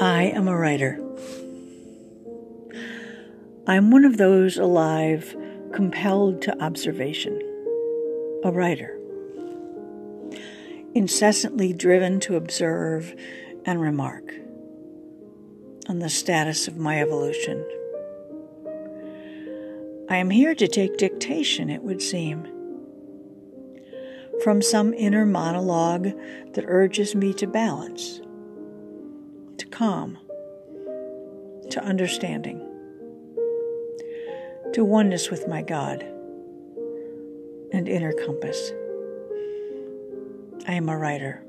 I am a writer. I'm one of those alive compelled to observation, a writer, incessantly driven to observe and remark on the status of my evolution. I am here to take dictation, it would seem, from some inner monologue that urges me to balance, calm, to understanding to oneness with my God and inner compass. I am a writer.